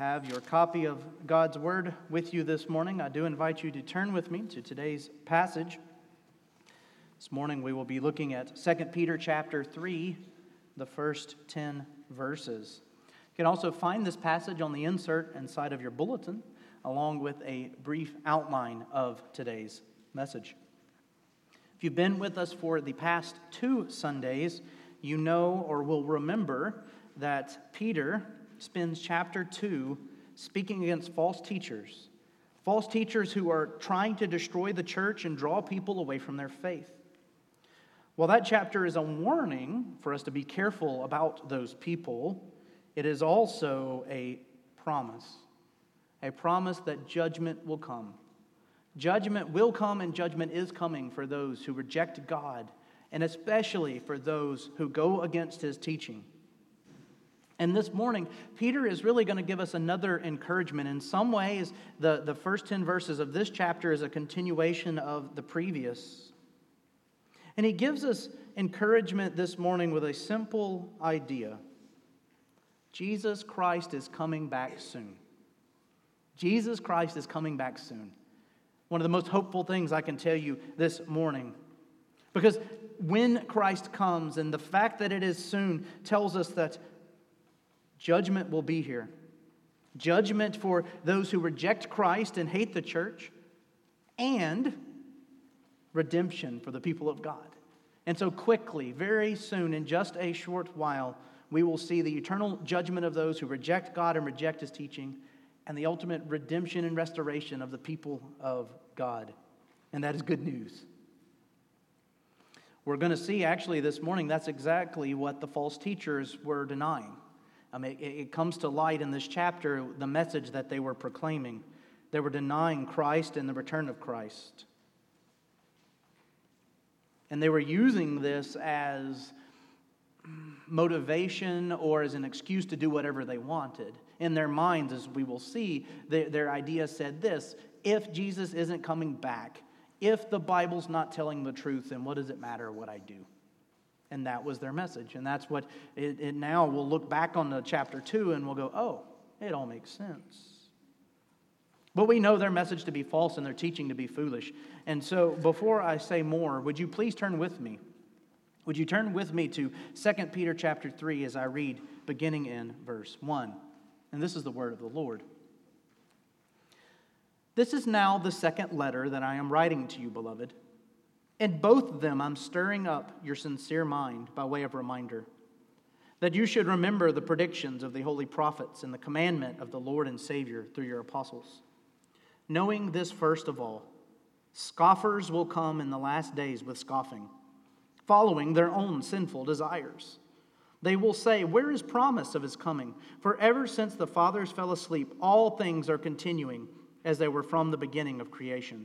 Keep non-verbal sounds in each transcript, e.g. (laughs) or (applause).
have your copy of God's Word with you this morning, I do invite you to turn with me to today's passage. This morning we will be looking at 2 Peter chapter 3, the first 10 verses. You can also find this passage on the insert inside of your bulletin, along with a brief outline of today's message. If you've been with us for the past two Sundays, you know or will remember that Peter spends chapter 2 speaking against false teachers, false teachers who are trying to destroy the church and draw people away from their faith. While that chapter is a warning for us to be careful about those people, it is also a promise a promise that judgment will come. Judgment will come, and judgment is coming for those who reject God, and especially for those who go against his teaching. And this morning, Peter is really going to give us another encouragement. In some ways, the, the first 10 verses of this chapter is a continuation of the previous. And he gives us encouragement this morning with a simple idea Jesus Christ is coming back soon. Jesus Christ is coming back soon. One of the most hopeful things I can tell you this morning. Because when Christ comes, and the fact that it is soon tells us that Judgment will be here. Judgment for those who reject Christ and hate the church, and redemption for the people of God. And so, quickly, very soon, in just a short while, we will see the eternal judgment of those who reject God and reject His teaching, and the ultimate redemption and restoration of the people of God. And that is good news. We're going to see actually this morning that's exactly what the false teachers were denying. I mean, it, it comes to light in this chapter the message that they were proclaiming. They were denying Christ and the return of Christ. And they were using this as motivation or as an excuse to do whatever they wanted. In their minds, as we will see, their, their idea said this if Jesus isn't coming back, if the Bible's not telling the truth, then what does it matter what I do? And that was their message. And that's what it, it now we'll look back on the chapter 2 and we'll go, oh, it all makes sense. But we know their message to be false and their teaching to be foolish. And so before I say more, would you please turn with me? Would you turn with me to 2 Peter chapter 3 as I read beginning in verse 1? And this is the word of the Lord. This is now the second letter that I am writing to you, beloved. In both of them, I'm stirring up your sincere mind by way of reminder that you should remember the predictions of the holy prophets and the commandment of the Lord and Savior through your apostles. Knowing this first of all, scoffers will come in the last days with scoffing, following their own sinful desires. They will say, Where is promise of his coming? For ever since the fathers fell asleep, all things are continuing as they were from the beginning of creation.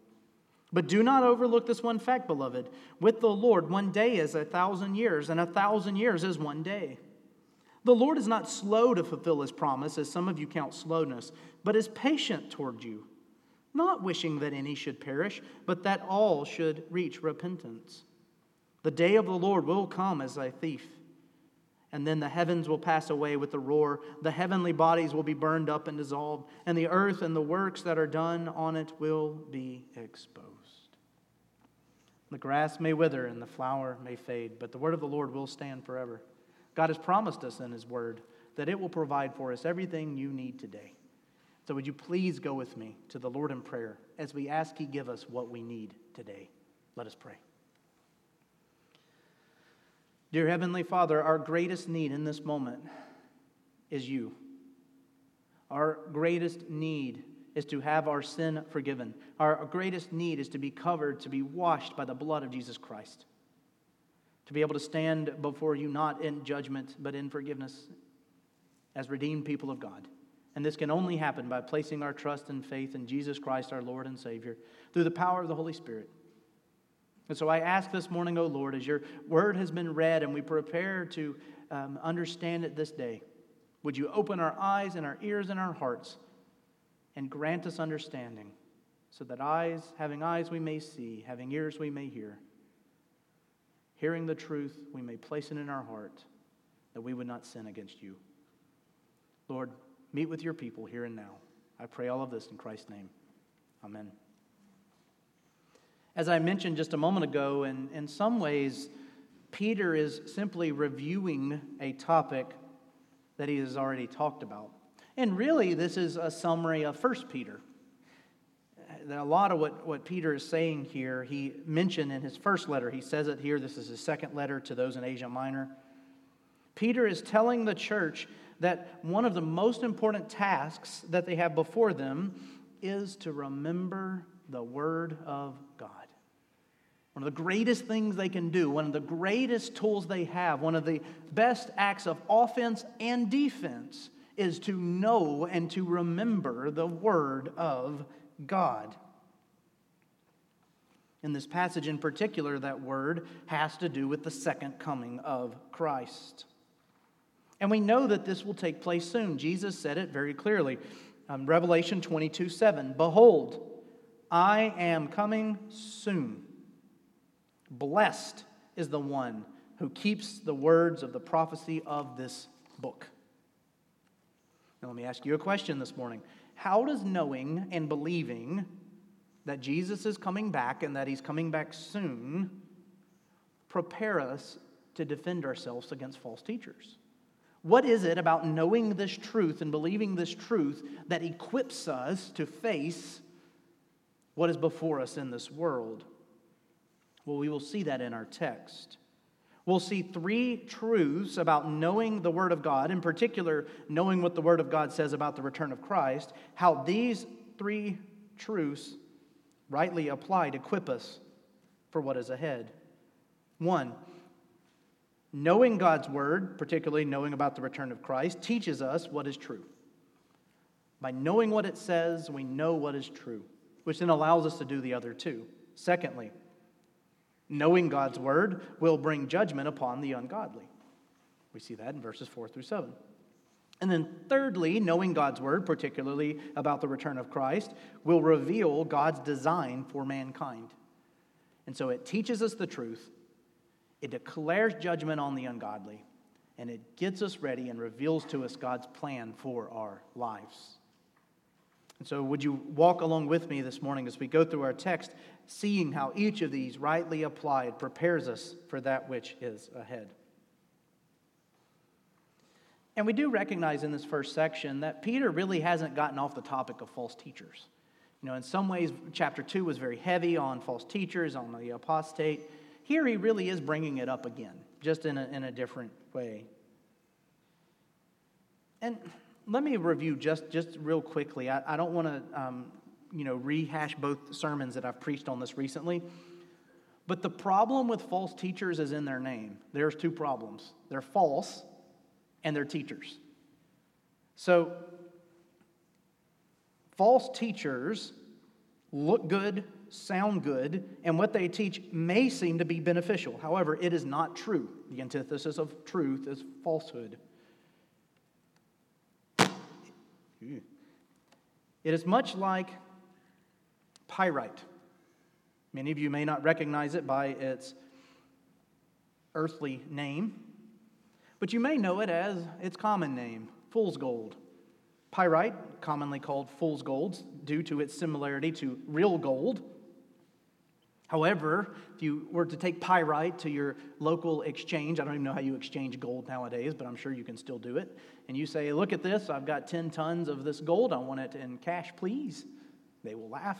But do not overlook this one fact, beloved. With the Lord, one day is a thousand years, and a thousand years is one day. The Lord is not slow to fulfill his promise, as some of you count slowness, but is patient toward you, not wishing that any should perish, but that all should reach repentance. The day of the Lord will come as a thief and then the heavens will pass away with a roar. The heavenly bodies will be burned up and dissolved, and the earth and the works that are done on it will be exposed. The grass may wither and the flower may fade, but the word of the Lord will stand forever. God has promised us in his word that it will provide for us everything you need today. So, would you please go with me to the Lord in prayer as we ask He give us what we need today? Let us pray. Dear Heavenly Father, our greatest need in this moment is you. Our greatest need is to have our sin forgiven. Our greatest need is to be covered, to be washed by the blood of Jesus Christ. To be able to stand before you not in judgment, but in forgiveness as redeemed people of God. And this can only happen by placing our trust and faith in Jesus Christ, our Lord and Savior, through the power of the Holy Spirit. And so I ask this morning, O Lord, as your word has been read and we prepare to um, understand it this day, would you open our eyes and our ears and our hearts and grant us understanding so that eyes, having eyes we may see, having ears we may hear, hearing the truth we may place it in our heart that we would not sin against you. Lord, meet with your people here and now. I pray all of this in Christ's name. Amen. As I mentioned just a moment ago, in, in some ways, Peter is simply reviewing a topic that he has already talked about. And really, this is a summary of 1 Peter. A lot of what, what Peter is saying here, he mentioned in his first letter. He says it here. This is his second letter to those in Asia Minor. Peter is telling the church that one of the most important tasks that they have before them is to remember the Word of God. One of the greatest things they can do, one of the greatest tools they have, one of the best acts of offense and defense is to know and to remember the Word of God. In this passage in particular, that word has to do with the second coming of Christ. And we know that this will take place soon. Jesus said it very clearly. Um, Revelation 22 7 Behold, I am coming soon. Blessed is the one who keeps the words of the prophecy of this book. Let me ask you a question this morning. How does knowing and believing that Jesus is coming back and that he's coming back soon prepare us to defend ourselves against false teachers? What is it about knowing this truth and believing this truth that equips us to face what is before us in this world? Well, we will see that in our text. We'll see three truths about knowing the Word of God, in particular, knowing what the Word of God says about the return of Christ, how these three truths, rightly applied, equip us for what is ahead. One, knowing God's Word, particularly knowing about the return of Christ, teaches us what is true. By knowing what it says, we know what is true, which then allows us to do the other two. Secondly, Knowing God's word will bring judgment upon the ungodly. We see that in verses 4 through 7. And then, thirdly, knowing God's word, particularly about the return of Christ, will reveal God's design for mankind. And so it teaches us the truth, it declares judgment on the ungodly, and it gets us ready and reveals to us God's plan for our lives. And so, would you walk along with me this morning as we go through our text, seeing how each of these, rightly applied, prepares us for that which is ahead? And we do recognize in this first section that Peter really hasn't gotten off the topic of false teachers. You know, in some ways, chapter 2 was very heavy on false teachers, on the apostate. Here he really is bringing it up again, just in a, in a different way. And let me review just, just real quickly. I, I don't want to, um, you know, rehash both sermons that I've preached on this recently. But the problem with false teachers is in their name. There's two problems they're false and they're teachers. So, false teachers look good, sound good, and what they teach may seem to be beneficial. However, it is not true. The antithesis of truth is falsehood. Hmm. It is much like pyrite. Many of you may not recognize it by its earthly name, but you may know it as its common name, fool's gold. Pyrite, commonly called fool's gold, due to its similarity to real gold, However, if you were to take pyrite to your local exchange, I don't even know how you exchange gold nowadays, but I'm sure you can still do it, and you say, Look at this, I've got 10 tons of this gold, I want it in cash, please, they will laugh.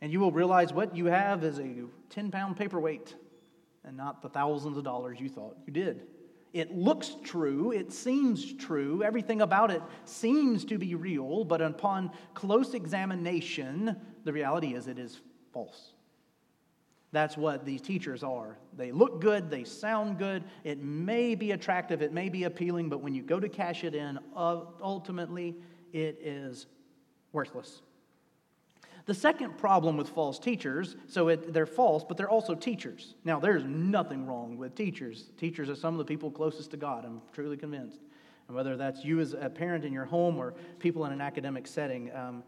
And you will realize what you have is a 10 pound paperweight and not the thousands of dollars you thought you did. It looks true, it seems true, everything about it seems to be real, but upon close examination, the reality is it is false. That's what these teachers are. They look good, they sound good, it may be attractive, it may be appealing, but when you go to cash it in, ultimately it is worthless. The second problem with false teachers, so it, they're false, but they're also teachers. Now, there's nothing wrong with teachers. Teachers are some of the people closest to God, I'm truly convinced. And whether that's you as a parent in your home or people in an academic setting, um,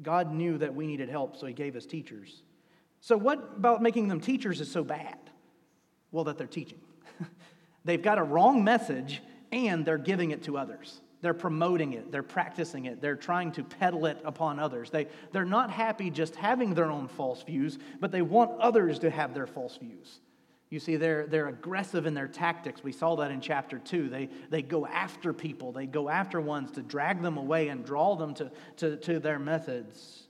God knew that we needed help, so He gave us teachers. So, what about making them teachers is so bad? Well, that they're teaching. (laughs) They've got a wrong message and they're giving it to others. They're promoting it, they're practicing it, they're trying to peddle it upon others. They, they're not happy just having their own false views, but they want others to have their false views. You see, they're, they're aggressive in their tactics. We saw that in chapter 2. They, they go after people, they go after ones to drag them away and draw them to, to, to their methods.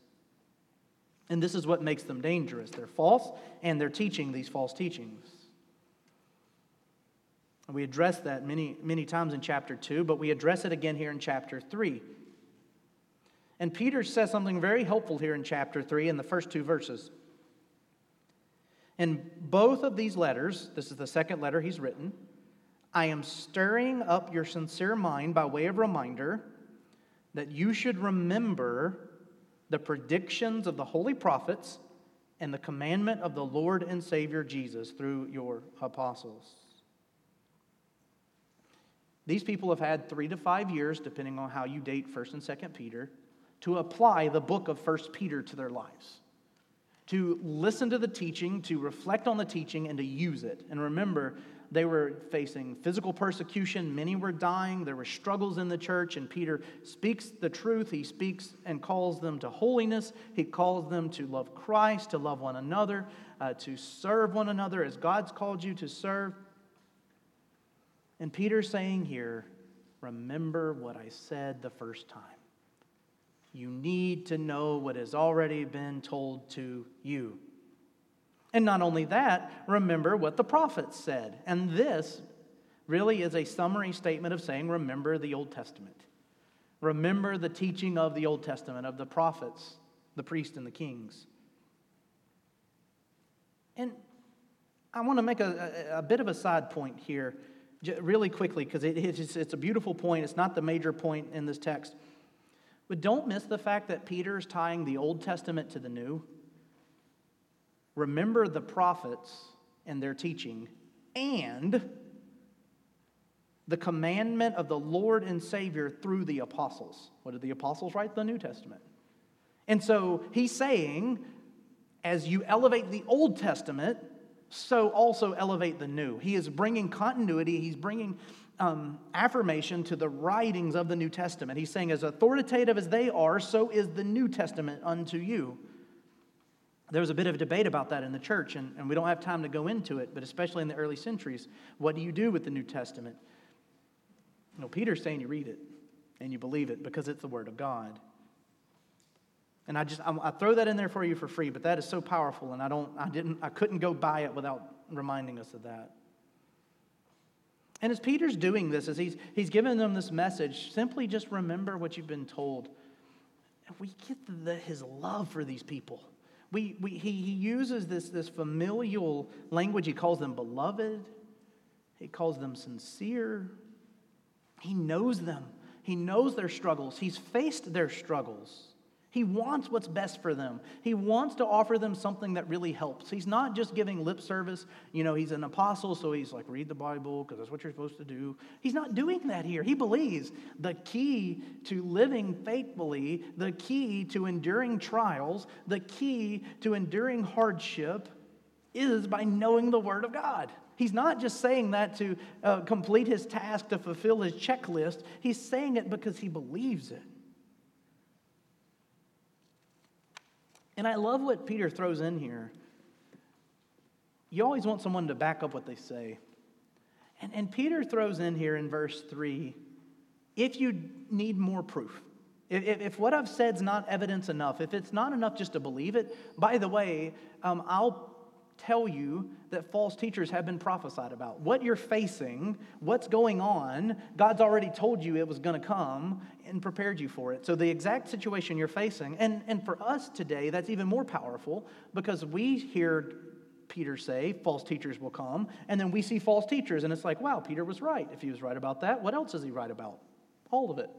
And this is what makes them dangerous. They're false, and they're teaching these false teachings. We address that many, many times in chapter 2, but we address it again here in chapter 3. And Peter says something very helpful here in chapter 3 in the first two verses. In both of these letters, this is the second letter he's written, I am stirring up your sincere mind by way of reminder that you should remember the predictions of the holy prophets and the commandment of the Lord and Savior Jesus through your apostles. These people have had three to five years, depending on how you date 1st and 2nd Peter, to apply the book of 1st Peter to their lives, to listen to the teaching, to reflect on the teaching, and to use it. And remember, they were facing physical persecution, many were dying, there were struggles in the church, and Peter speaks the truth. He speaks and calls them to holiness, he calls them to love Christ, to love one another, uh, to serve one another as God's called you to serve. And Peter's saying here, remember what I said the first time. You need to know what has already been told to you. And not only that, remember what the prophets said. And this really is a summary statement of saying, remember the Old Testament. Remember the teaching of the Old Testament, of the prophets, the priests, and the kings. And I want to make a, a, a bit of a side point here really quickly because it, it's, it's a beautiful point. It's not the major point in this text. But don't miss the fact that Peter is tying the Old Testament to the New. Remember the prophets and their teaching, and the commandment of the Lord and Savior through the apostles. What did the apostles write? The New Testament. And so he's saying, as you elevate the Old Testament, so also elevate the new. He is bringing continuity, he's bringing um, affirmation to the writings of the New Testament. He's saying, as authoritative as they are, so is the New Testament unto you. There was a bit of debate about that in the church, and, and we don't have time to go into it, but especially in the early centuries, what do you do with the New Testament? You know, Peter's saying you read it and you believe it because it's the Word of God. And I just I throw that in there for you for free, but that is so powerful, and I don't I didn't I couldn't go by it without reminding us of that. And as Peter's doing this, as he's he's giving them this message, simply just remember what you've been told. And we get the, his love for these people. We, we, he, he uses this, this familial language. He calls them beloved. He calls them sincere. He knows them. He knows their struggles. He's faced their struggles. He wants what's best for them. He wants to offer them something that really helps. He's not just giving lip service. You know, he's an apostle, so he's like, read the Bible because that's what you're supposed to do. He's not doing that here. He believes the key to living faithfully, the key to enduring trials, the key to enduring hardship is by knowing the Word of God. He's not just saying that to uh, complete his task, to fulfill his checklist. He's saying it because he believes it. And I love what Peter throws in here. You always want someone to back up what they say. And, and Peter throws in here in verse 3 if you need more proof, if, if, what I've said is not evidence enough, if it's not enough just to believe it, by the way, um, I'll tell you that false teachers have been prophesied about. What you're facing, what's going on, God's already told you it was going to come and prepared you for it. So, the exact situation you're facing, and, and for us today, that's even more powerful because we hear Peter say false teachers will come, and then we see false teachers, and it's like, wow, Peter was right. If he was right about that, what else is he right about? All of it.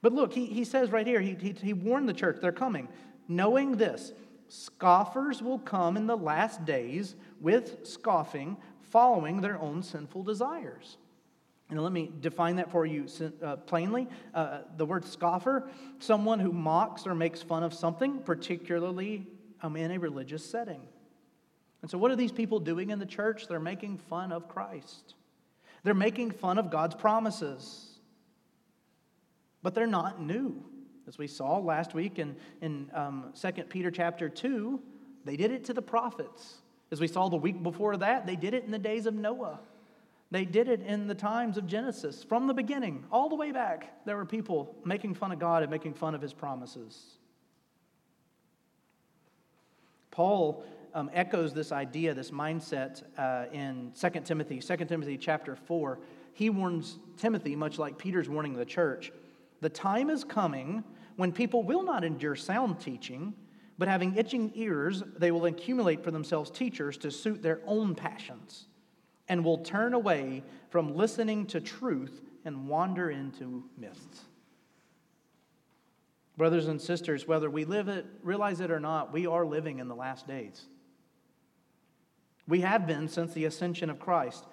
But look, he, he says right here, he, he, he warned the church, they're coming, knowing this scoffers will come in the last days with scoffing, following their own sinful desires. And let me define that for you uh, plainly. Uh, the word scoffer, someone who mocks or makes fun of something, particularly um, in a religious setting. And so, what are these people doing in the church? They're making fun of Christ, they're making fun of God's promises. But they're not new. As we saw last week in, in um, 2 Peter chapter 2, they did it to the prophets. As we saw the week before that, they did it in the days of Noah. They did it in the times of Genesis. From the beginning, all the way back, there were people making fun of God and making fun of his promises. Paul um, echoes this idea, this mindset uh, in 2 Timothy, 2 Timothy chapter 4. He warns Timothy, much like Peter's warning the church, the time is coming when people will not endure sound teaching, but having itching ears, they will accumulate for themselves teachers to suit their own passions and will turn away from listening to truth and wander into myths. Brothers and sisters, whether we live it, realize it or not, we are living in the last days. We have been since the ascension of Christ.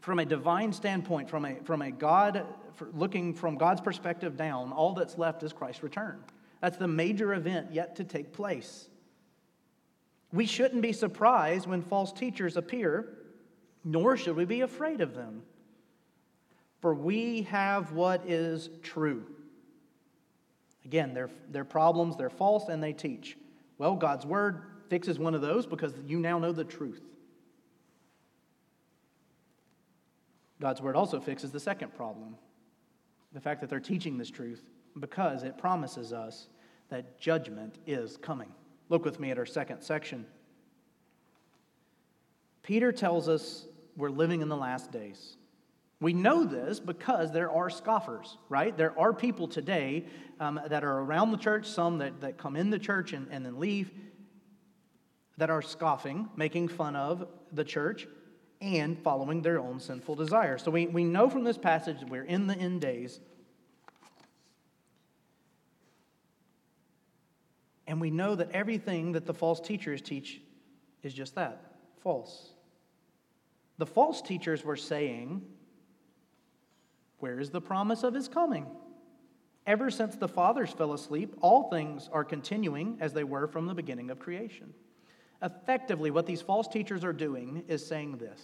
From a divine standpoint, from a, from a God, looking from God's perspective down, all that's left is Christ's return. That's the major event yet to take place. We shouldn't be surprised when false teachers appear nor should we be afraid of them. For we have what is true. Again, they're, they're problems, they're false, and they teach. Well, God's word fixes one of those because you now know the truth. God's word also fixes the second problem the fact that they're teaching this truth because it promises us that judgment is coming. Look with me at our second section. Peter tells us we're living in the last days. We know this because there are scoffers, right? There are people today um, that are around the church, some that, that come in the church and, and then leave, that are scoffing, making fun of the church, and following their own sinful desires. So we, we know from this passage that we're in the end days. And we know that everything that the false teachers teach is just that false. The false teachers were saying, Where is the promise of his coming? Ever since the fathers fell asleep, all things are continuing as they were from the beginning of creation. Effectively, what these false teachers are doing is saying this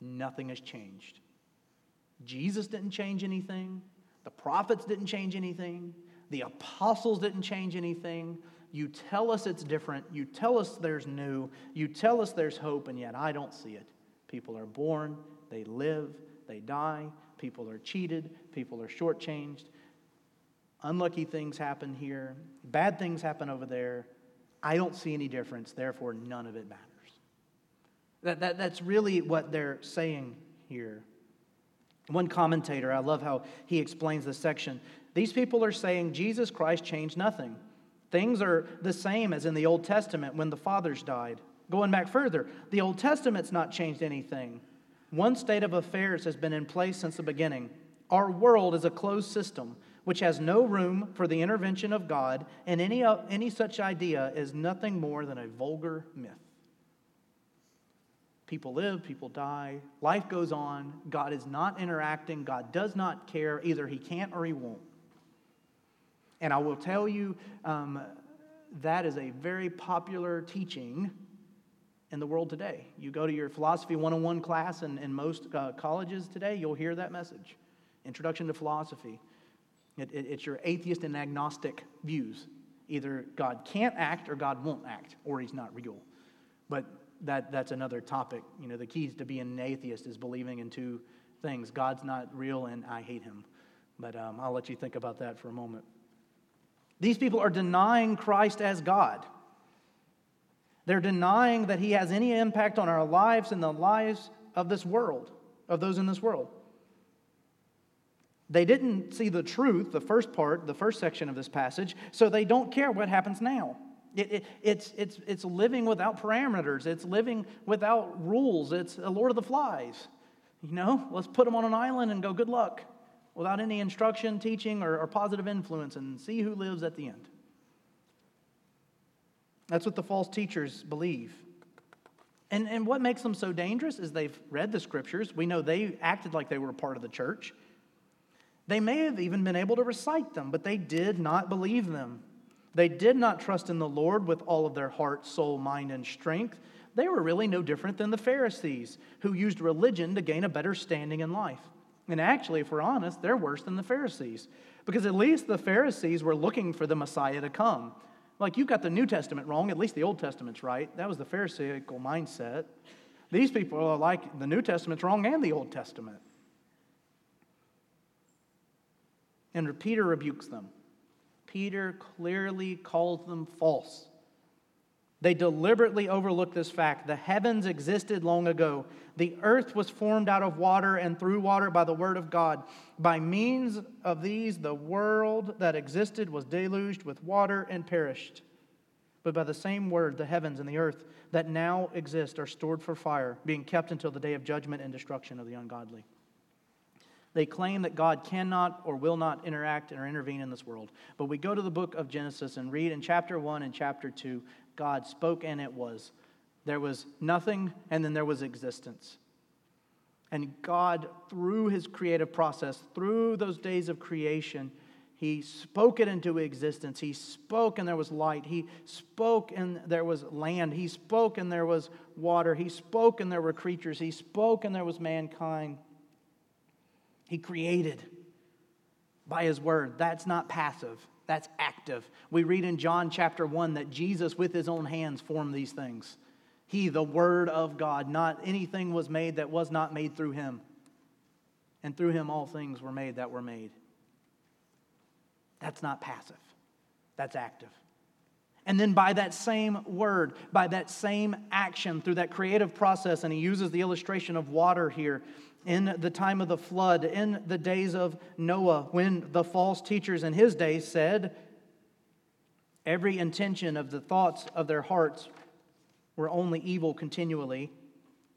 nothing has changed. Jesus didn't change anything, the prophets didn't change anything, the apostles didn't change anything. You tell us it's different, you tell us there's new, you tell us there's hope, and yet I don't see it. People are born, they live, they die, people are cheated, people are shortchanged. Unlucky things happen here, bad things happen over there. I don't see any difference, therefore, none of it matters. That, that, that's really what they're saying here. One commentator, I love how he explains this section. These people are saying Jesus Christ changed nothing. Things are the same as in the Old Testament when the fathers died. Going back further, the Old Testament's not changed anything. One state of affairs has been in place since the beginning. Our world is a closed system which has no room for the intervention of God, and any, any such idea is nothing more than a vulgar myth. People live, people die, life goes on. God is not interacting, God does not care. Either He can't or He won't. And I will tell you, um, that is a very popular teaching in the world today. You go to your philosophy 101 class in, in most uh, colleges today, you'll hear that message Introduction to Philosophy. It, it, it's your atheist and agnostic views. Either God can't act or God won't act, or he's not real. But that, that's another topic. You know, the keys to being an atheist is believing in two things God's not real and I hate him. But um, I'll let you think about that for a moment. These people are denying Christ as God. They're denying that He has any impact on our lives and the lives of this world, of those in this world. They didn't see the truth, the first part, the first section of this passage, so they don't care what happens now. It, it, it's, it's, it's living without parameters. It's living without rules. It's a Lord of the Flies. You know, let's put them on an island and go, good luck, without any instruction, teaching, or, or positive influence, and see who lives at the end. That's what the false teachers believe. And, and what makes them so dangerous is they've read the scriptures. We know they acted like they were part of the church. They may have even been able to recite them, but they did not believe them. They did not trust in the Lord with all of their heart, soul, mind, and strength. They were really no different than the Pharisees, who used religion to gain a better standing in life. And actually, if we're honest, they're worse than the Pharisees, because at least the Pharisees were looking for the Messiah to come. Like, you got the New Testament wrong, at least the Old Testament's right. That was the Pharisaical mindset. These people are like, the New Testament's wrong and the Old Testament. And Peter rebukes them. Peter clearly calls them false. They deliberately overlook this fact. The heavens existed long ago. The earth was formed out of water and through water by the word of God. By means of these, the world that existed was deluged with water and perished. But by the same word, the heavens and the earth that now exist are stored for fire, being kept until the day of judgment and destruction of the ungodly. They claim that God cannot or will not interact or intervene in this world. But we go to the book of Genesis and read in chapter 1 and chapter 2 God spoke and it was. There was nothing and then there was existence. And God, through his creative process, through those days of creation, he spoke it into existence. He spoke and there was light. He spoke and there was land. He spoke and there was water. He spoke and there were creatures. He spoke and there was mankind. He created by His word. That's not passive, that's active. We read in John chapter 1 that Jesus, with His own hands, formed these things. He, the Word of God, not anything was made that was not made through Him. And through Him, all things were made that were made. That's not passive, that's active. And then by that same word, by that same action, through that creative process, and he uses the illustration of water here, in the time of the flood, in the days of Noah, when the false teachers in his day said, every intention of the thoughts of their hearts were only evil continually.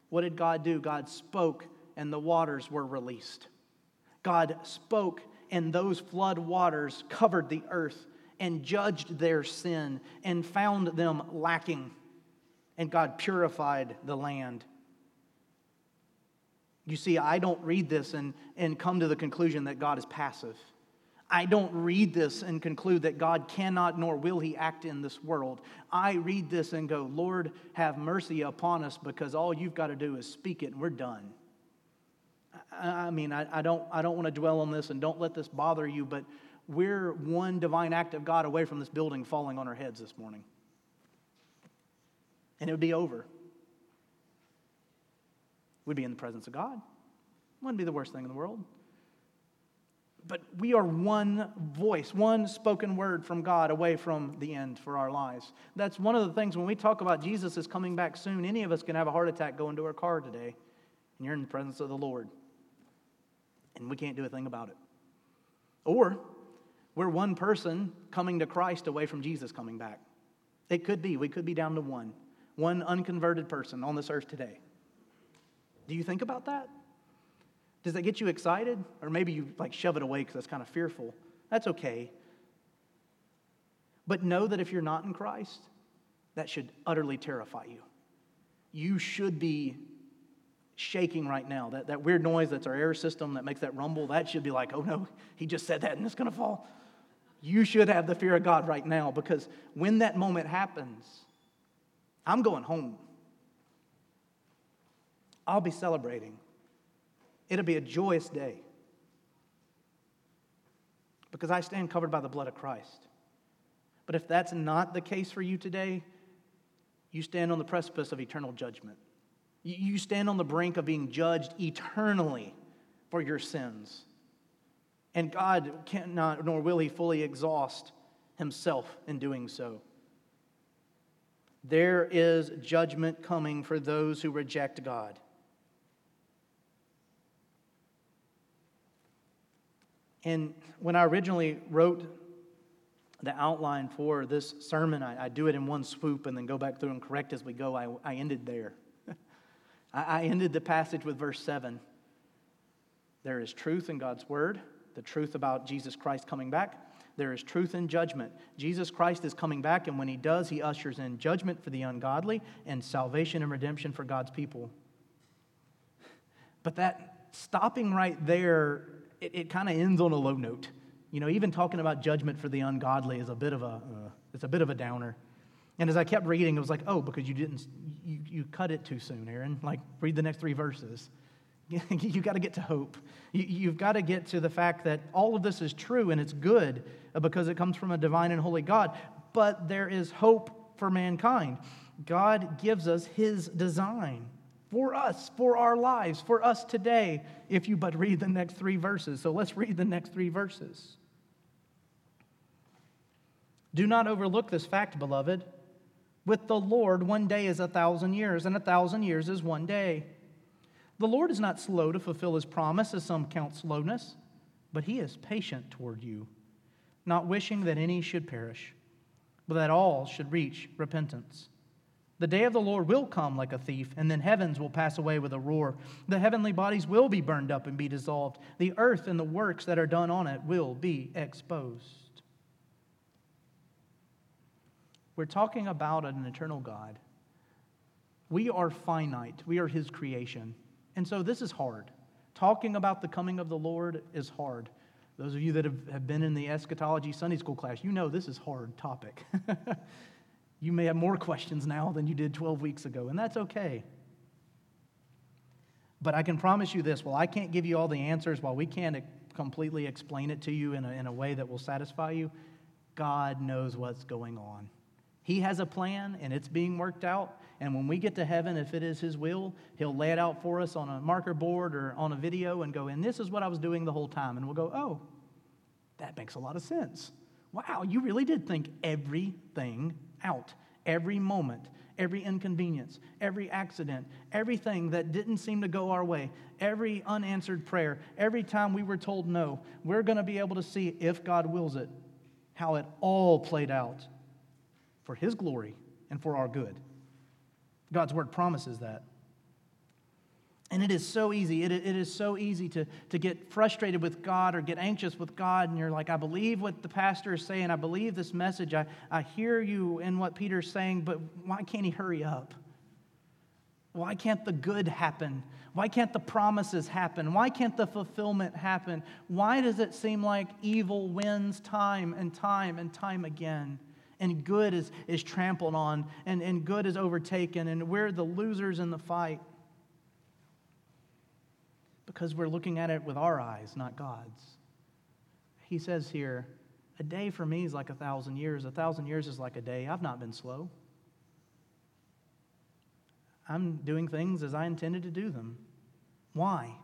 What did God do? God spoke, and the waters were released. God spoke, and those flood waters covered the earth and judged their sin and found them lacking. And God purified the land. You see, I don't read this and, and come to the conclusion that God is passive. I don't read this and conclude that God cannot nor will he act in this world. I read this and go, Lord, have mercy upon us because all you've got to do is speak it and we're done. I, mean, I, I, don't, I don't want to dwell on this and don't let this bother you, but we're one divine act of God away from this building falling on our heads this morning. And it would be over we'd be in the presence of God. Wouldn't be the worst thing in the world. But we are one voice, one spoken word from God away from the end for our lives. That's one of the things when we talk about Jesus is coming back soon, any of us can have a heart attack going to our car today, and you're in the presence of the Lord. And we can't do a thing about it. Or we're one person coming to Christ away from Jesus coming back. It could be. We could be down to one. One unconverted person on this earth today. Do you think about that? Does that get you excited? Or maybe you like shove it away because that's kind of fearful. That's okay. But know that if you're not in Christ, that should utterly terrify you. You should be shaking right now. That, that weird noise that's our air system that makes that rumble, that should be like, oh no, he just said that and it's going to fall. You should have the fear of God right now because when that moment happens, I'm going home. I'll be celebrating. It'll be a joyous day because I stand covered by the blood of Christ. But if that's not the case for you today, you stand on the precipice of eternal judgment. You stand on the brink of being judged eternally for your sins. And God cannot, nor will He fully exhaust Himself in doing so. There is judgment coming for those who reject God. And when I originally wrote the outline for this sermon, I, I, do it in one swoop and then go back through and correct as we go. I, I ended there. (laughs) I, I ended the passage with verse 7. There is truth in God's word, the truth about Jesus Christ coming back. There is truth in judgment. Jesus Christ is coming back, and when he does, he ushers in judgment for the ungodly and salvation and redemption for God's people. But that stopping right there, it, it kind of ends on a low note. You know, even talking about judgment for the ungodly is a bit of a, uh, it's a bit of a downer. And as I kept reading, it was like, oh, because you didn't, you, you cut it too soon, Aaron. Like, read the next three verses. (laughs) You've got to get to hope. You've got to get to the fact that all of this is true and it's good because it comes from a divine and holy God. But there is hope for mankind. God gives us His design for us, for our lives, for us today, if you but read the next three verses. So let's read the next three verses. Do not overlook this fact, beloved. With the Lord, one day is a thousand years, and a thousand years is one day. The Lord is not slow to fulfill his promise, as some count slowness, but he is patient toward you, not wishing that any should perish, but that all should reach repentance. The day of the Lord will come like a thief, and then heavens will pass away with a roar. The heavenly bodies will be burned up and be dissolved. The earth and the works that are done on it will be exposed. We're talking about an eternal God. We are finite, we are His creation. And so this is hard. Talking about the coming of the Lord is hard. Those of you that have, been in the eschatology Sunday school class, you know this is hard topic. (laughs) You may have more questions now than you did 12 weeks ago, and that's okay. But I can promise you this while I can't give you all the answers, while we can't completely explain it to you in a, in a way that will satisfy you, God knows what's going on. He has a plan and it's being worked out. And when we get to heaven, if it is His will, He'll lay it out for us on a marker board or on a video and go, and this is what I was doing the whole time. And we'll go, oh, that makes a lot of sense. Wow, you really did think everything out every moment, every inconvenience, every accident, everything that didn't seem to go our way, every unanswered prayer, every time we were told no. We're going to be able to see, if God wills it, how it all played out for His glory and for our good. God's word promises that. And it is so easy. It, it is so easy to, to get frustrated with God or get anxious with God. And you're like, I believe what the pastor is saying. I believe this message. I, I hear you in what Peter's saying, but why can't he hurry up? Why can't the good happen? Why can't the promises happen? Why can't the fulfillment happen? Why does it seem like evil wins time and time and time again? And good is, is trampled on, and, and good is overtaken, and we're the losers in the fight because we're looking at it with our eyes, not God's. He says here, a day for me is like a thousand years. A thousand years is like a day. I've not been slow. I'm doing things as I intended to do them. Why?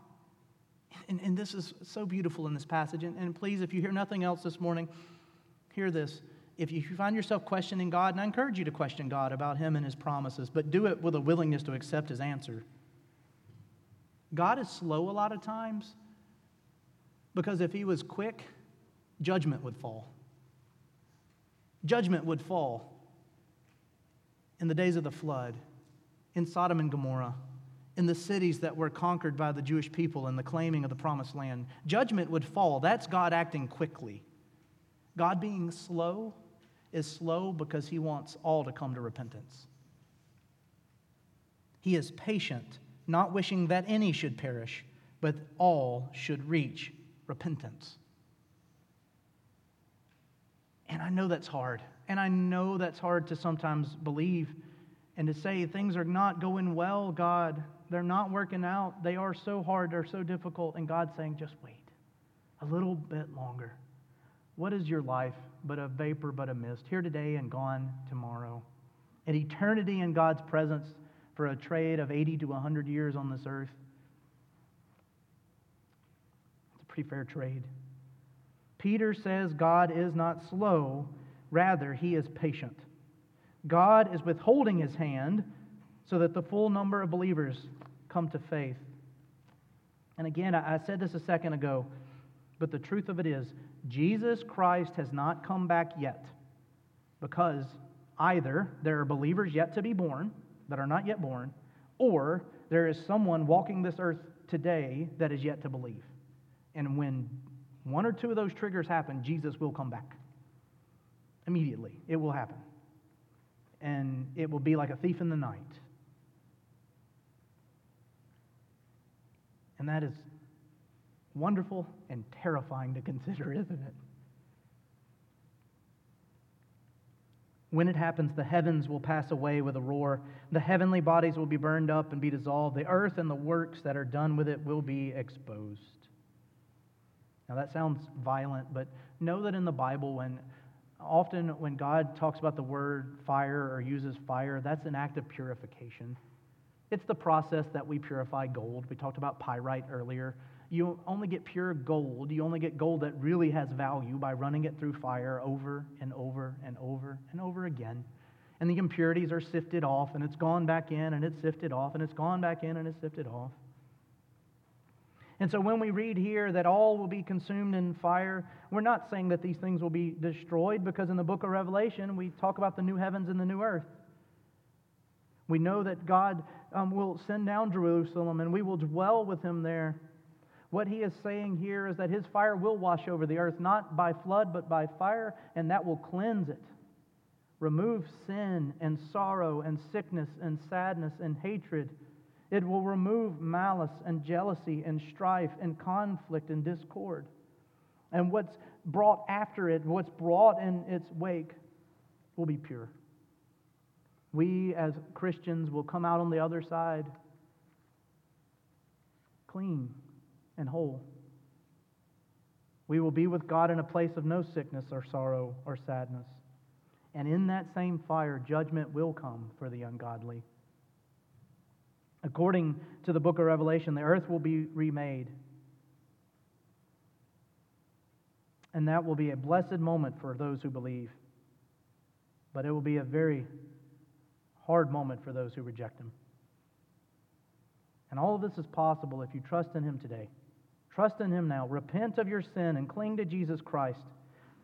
And, and this is so beautiful in this passage. And, and please, if you hear nothing else this morning, hear this. If you find yourself questioning God, and I encourage you to question God about Him and His promises, but do it with a willingness to accept His answer. God is slow a lot of times because if he was quick, judgment would fall. Judgment would fall in the days of the flood, in Sodom and Gomorrah, in the cities that were conquered by the Jewish people and the claiming of the promised land. Judgment would fall. That's God acting quickly. God being slow is slow because he wants all to come to repentance. He is patient not wishing that any should perish, but all should reach repentance. And I know that's hard. And I know that's hard to sometimes believe and to say things are not going well, God. They're not working out. They are so hard. They're so difficult. And God's saying, just wait a little bit longer. What is your life but a vapor, but a mist? Here today and gone tomorrow. An eternity in God's presence for a trade of 80 to 100 years on this earth. It's a pretty fair trade. Peter says God is not slow, rather, he is patient. God is withholding his hand so that the full number of believers come to faith. And again, I said this a second ago, but the truth of it is, Jesus Christ has not come back yet because either there are believers yet to be born that are not yet born, or there is someone walking this earth today that is yet to believe. And when one or two of those triggers happen, Jesus will come back. Immediately, it will happen. And it will be like a thief in the night. And that is wonderful and terrifying to consider, (laughs) isn't it? When it happens, the heavens will pass away with a roar. The heavenly bodies will be burned up and be dissolved. The earth and the works that are done with it will be exposed. Now, that sounds violent, but know that in the Bible, when often when God talks about the word fire or uses fire, that's an act of purification. It's the process that we purify gold. We talked about pyrite earlier. You only get pure gold. You only get gold that really has value by running it through fire over and over and over and over again. And the impurities are sifted off, and it's gone back in, and it's sifted off, and it's gone back in, and it's sifted off. And so when we read here that all will be consumed in fire, we're not saying that these things will be destroyed because in the book of Revelation we talk about the new heavens and the new earth. We know that God um, will send down Jerusalem and we will dwell with him there. What he is saying here is that his fire will wash over the earth, not by flood, but by fire, and that will cleanse it. Remove sin and sorrow and sickness and sadness and hatred. It will remove malice and jealousy and strife and conflict and discord. And what's brought after it, what's brought in its wake, will be pure. We as Christians will come out on the other side clean and whole. We will be with God in a place of no sickness or sorrow or sadness. And in that same fire, judgment will come for the ungodly. According to the book of Revelation, the earth will be remade. And that will be a blessed moment for those who believe. But it will be a very hard moment for those who reject Him. And all of this is possible if you trust in Him today. Trust in Him now. Repent of your sin and cling to Jesus Christ.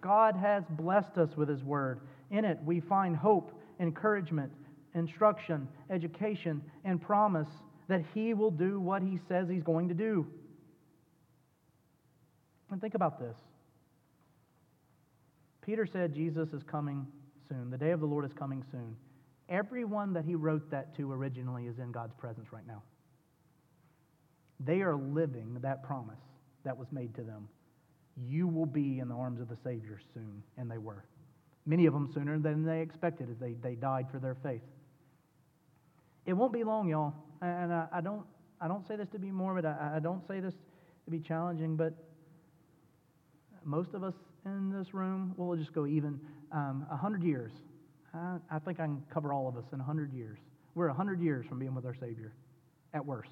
God has blessed us with His Word. In it, we find hope, encouragement, instruction, education, and promise that He will do what He says He's going to do. And think about this. Peter said Jesus is coming soon. The day of the Lord is coming soon. Everyone that he wrote that to originally is in God's presence right now. They are living that promise that was made to them. You will be in the arms of the Savior soon, and they were. Many of them sooner than they expected as they, they died for their faith. It won't be long, y'all. And I, I don't, I don't say this to be morbid. I, I don't say this to be challenging, but most of us in this room, we'll just go even um, 100 years. I, I think I can cover all of us in 100 years. We're 100 years from being with our Savior, at worst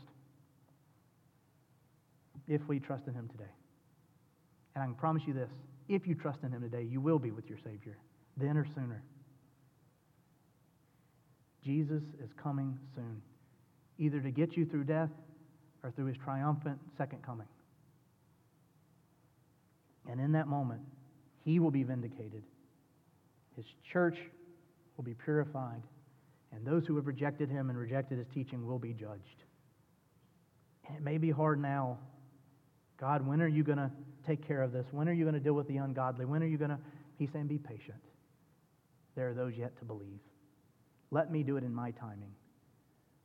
if we trust in Him today. And I can promise you this if you trust in Him today, you will be with your Savior, then or sooner. Jesus is coming soon, either to get you through death or through His triumphant second coming. And in that moment, He will be vindicated, His church will be purified, and those who have rejected Him and rejected His teaching will be judged. And it may be hard now God, when are you going to take care of this? When are you going to deal with the ungodly? When are you going to? He's saying, be patient. There are those yet to believe. Let me do it in my timing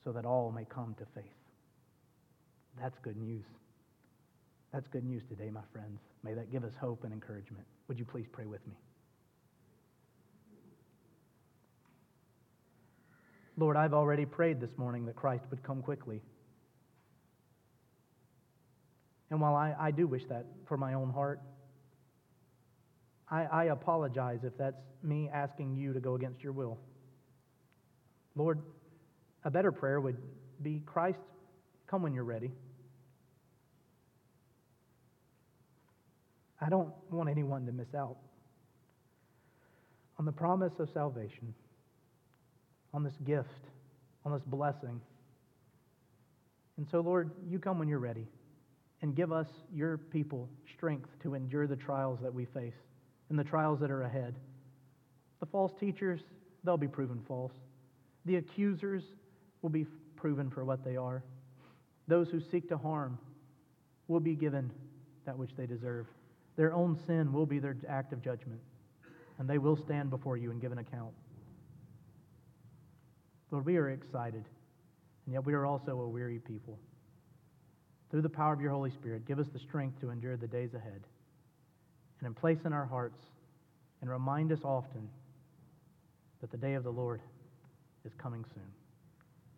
so that all may come to faith. That's good news. That's good news today, my friends. May that give us hope and encouragement. Would you please pray with me? Lord, I've already prayed this morning that Christ would come quickly. And while I, I do wish that for my own heart, I, I apologize if that's me asking you to go against your will. Lord, a better prayer would be Christ, come when you're ready. I don't want anyone to miss out on the promise of salvation, on this gift, on this blessing. And so, Lord, you come when you're ready. And give us, your people, strength to endure the trials that we face and the trials that are ahead. The false teachers, they'll be proven false. The accusers will be proven for what they are. Those who seek to harm will be given that which they deserve. Their own sin will be their act of judgment, and they will stand before you and give an account. Lord, we are excited, and yet we are also a weary people. Through the power of your Holy Spirit, give us the strength to endure the days ahead. And in place in our hearts, and remind us often that the day of the Lord is coming soon.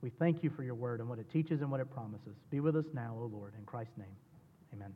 We thank you for your word and what it teaches and what it promises. Be with us now, O Lord, in Christ's name. Amen.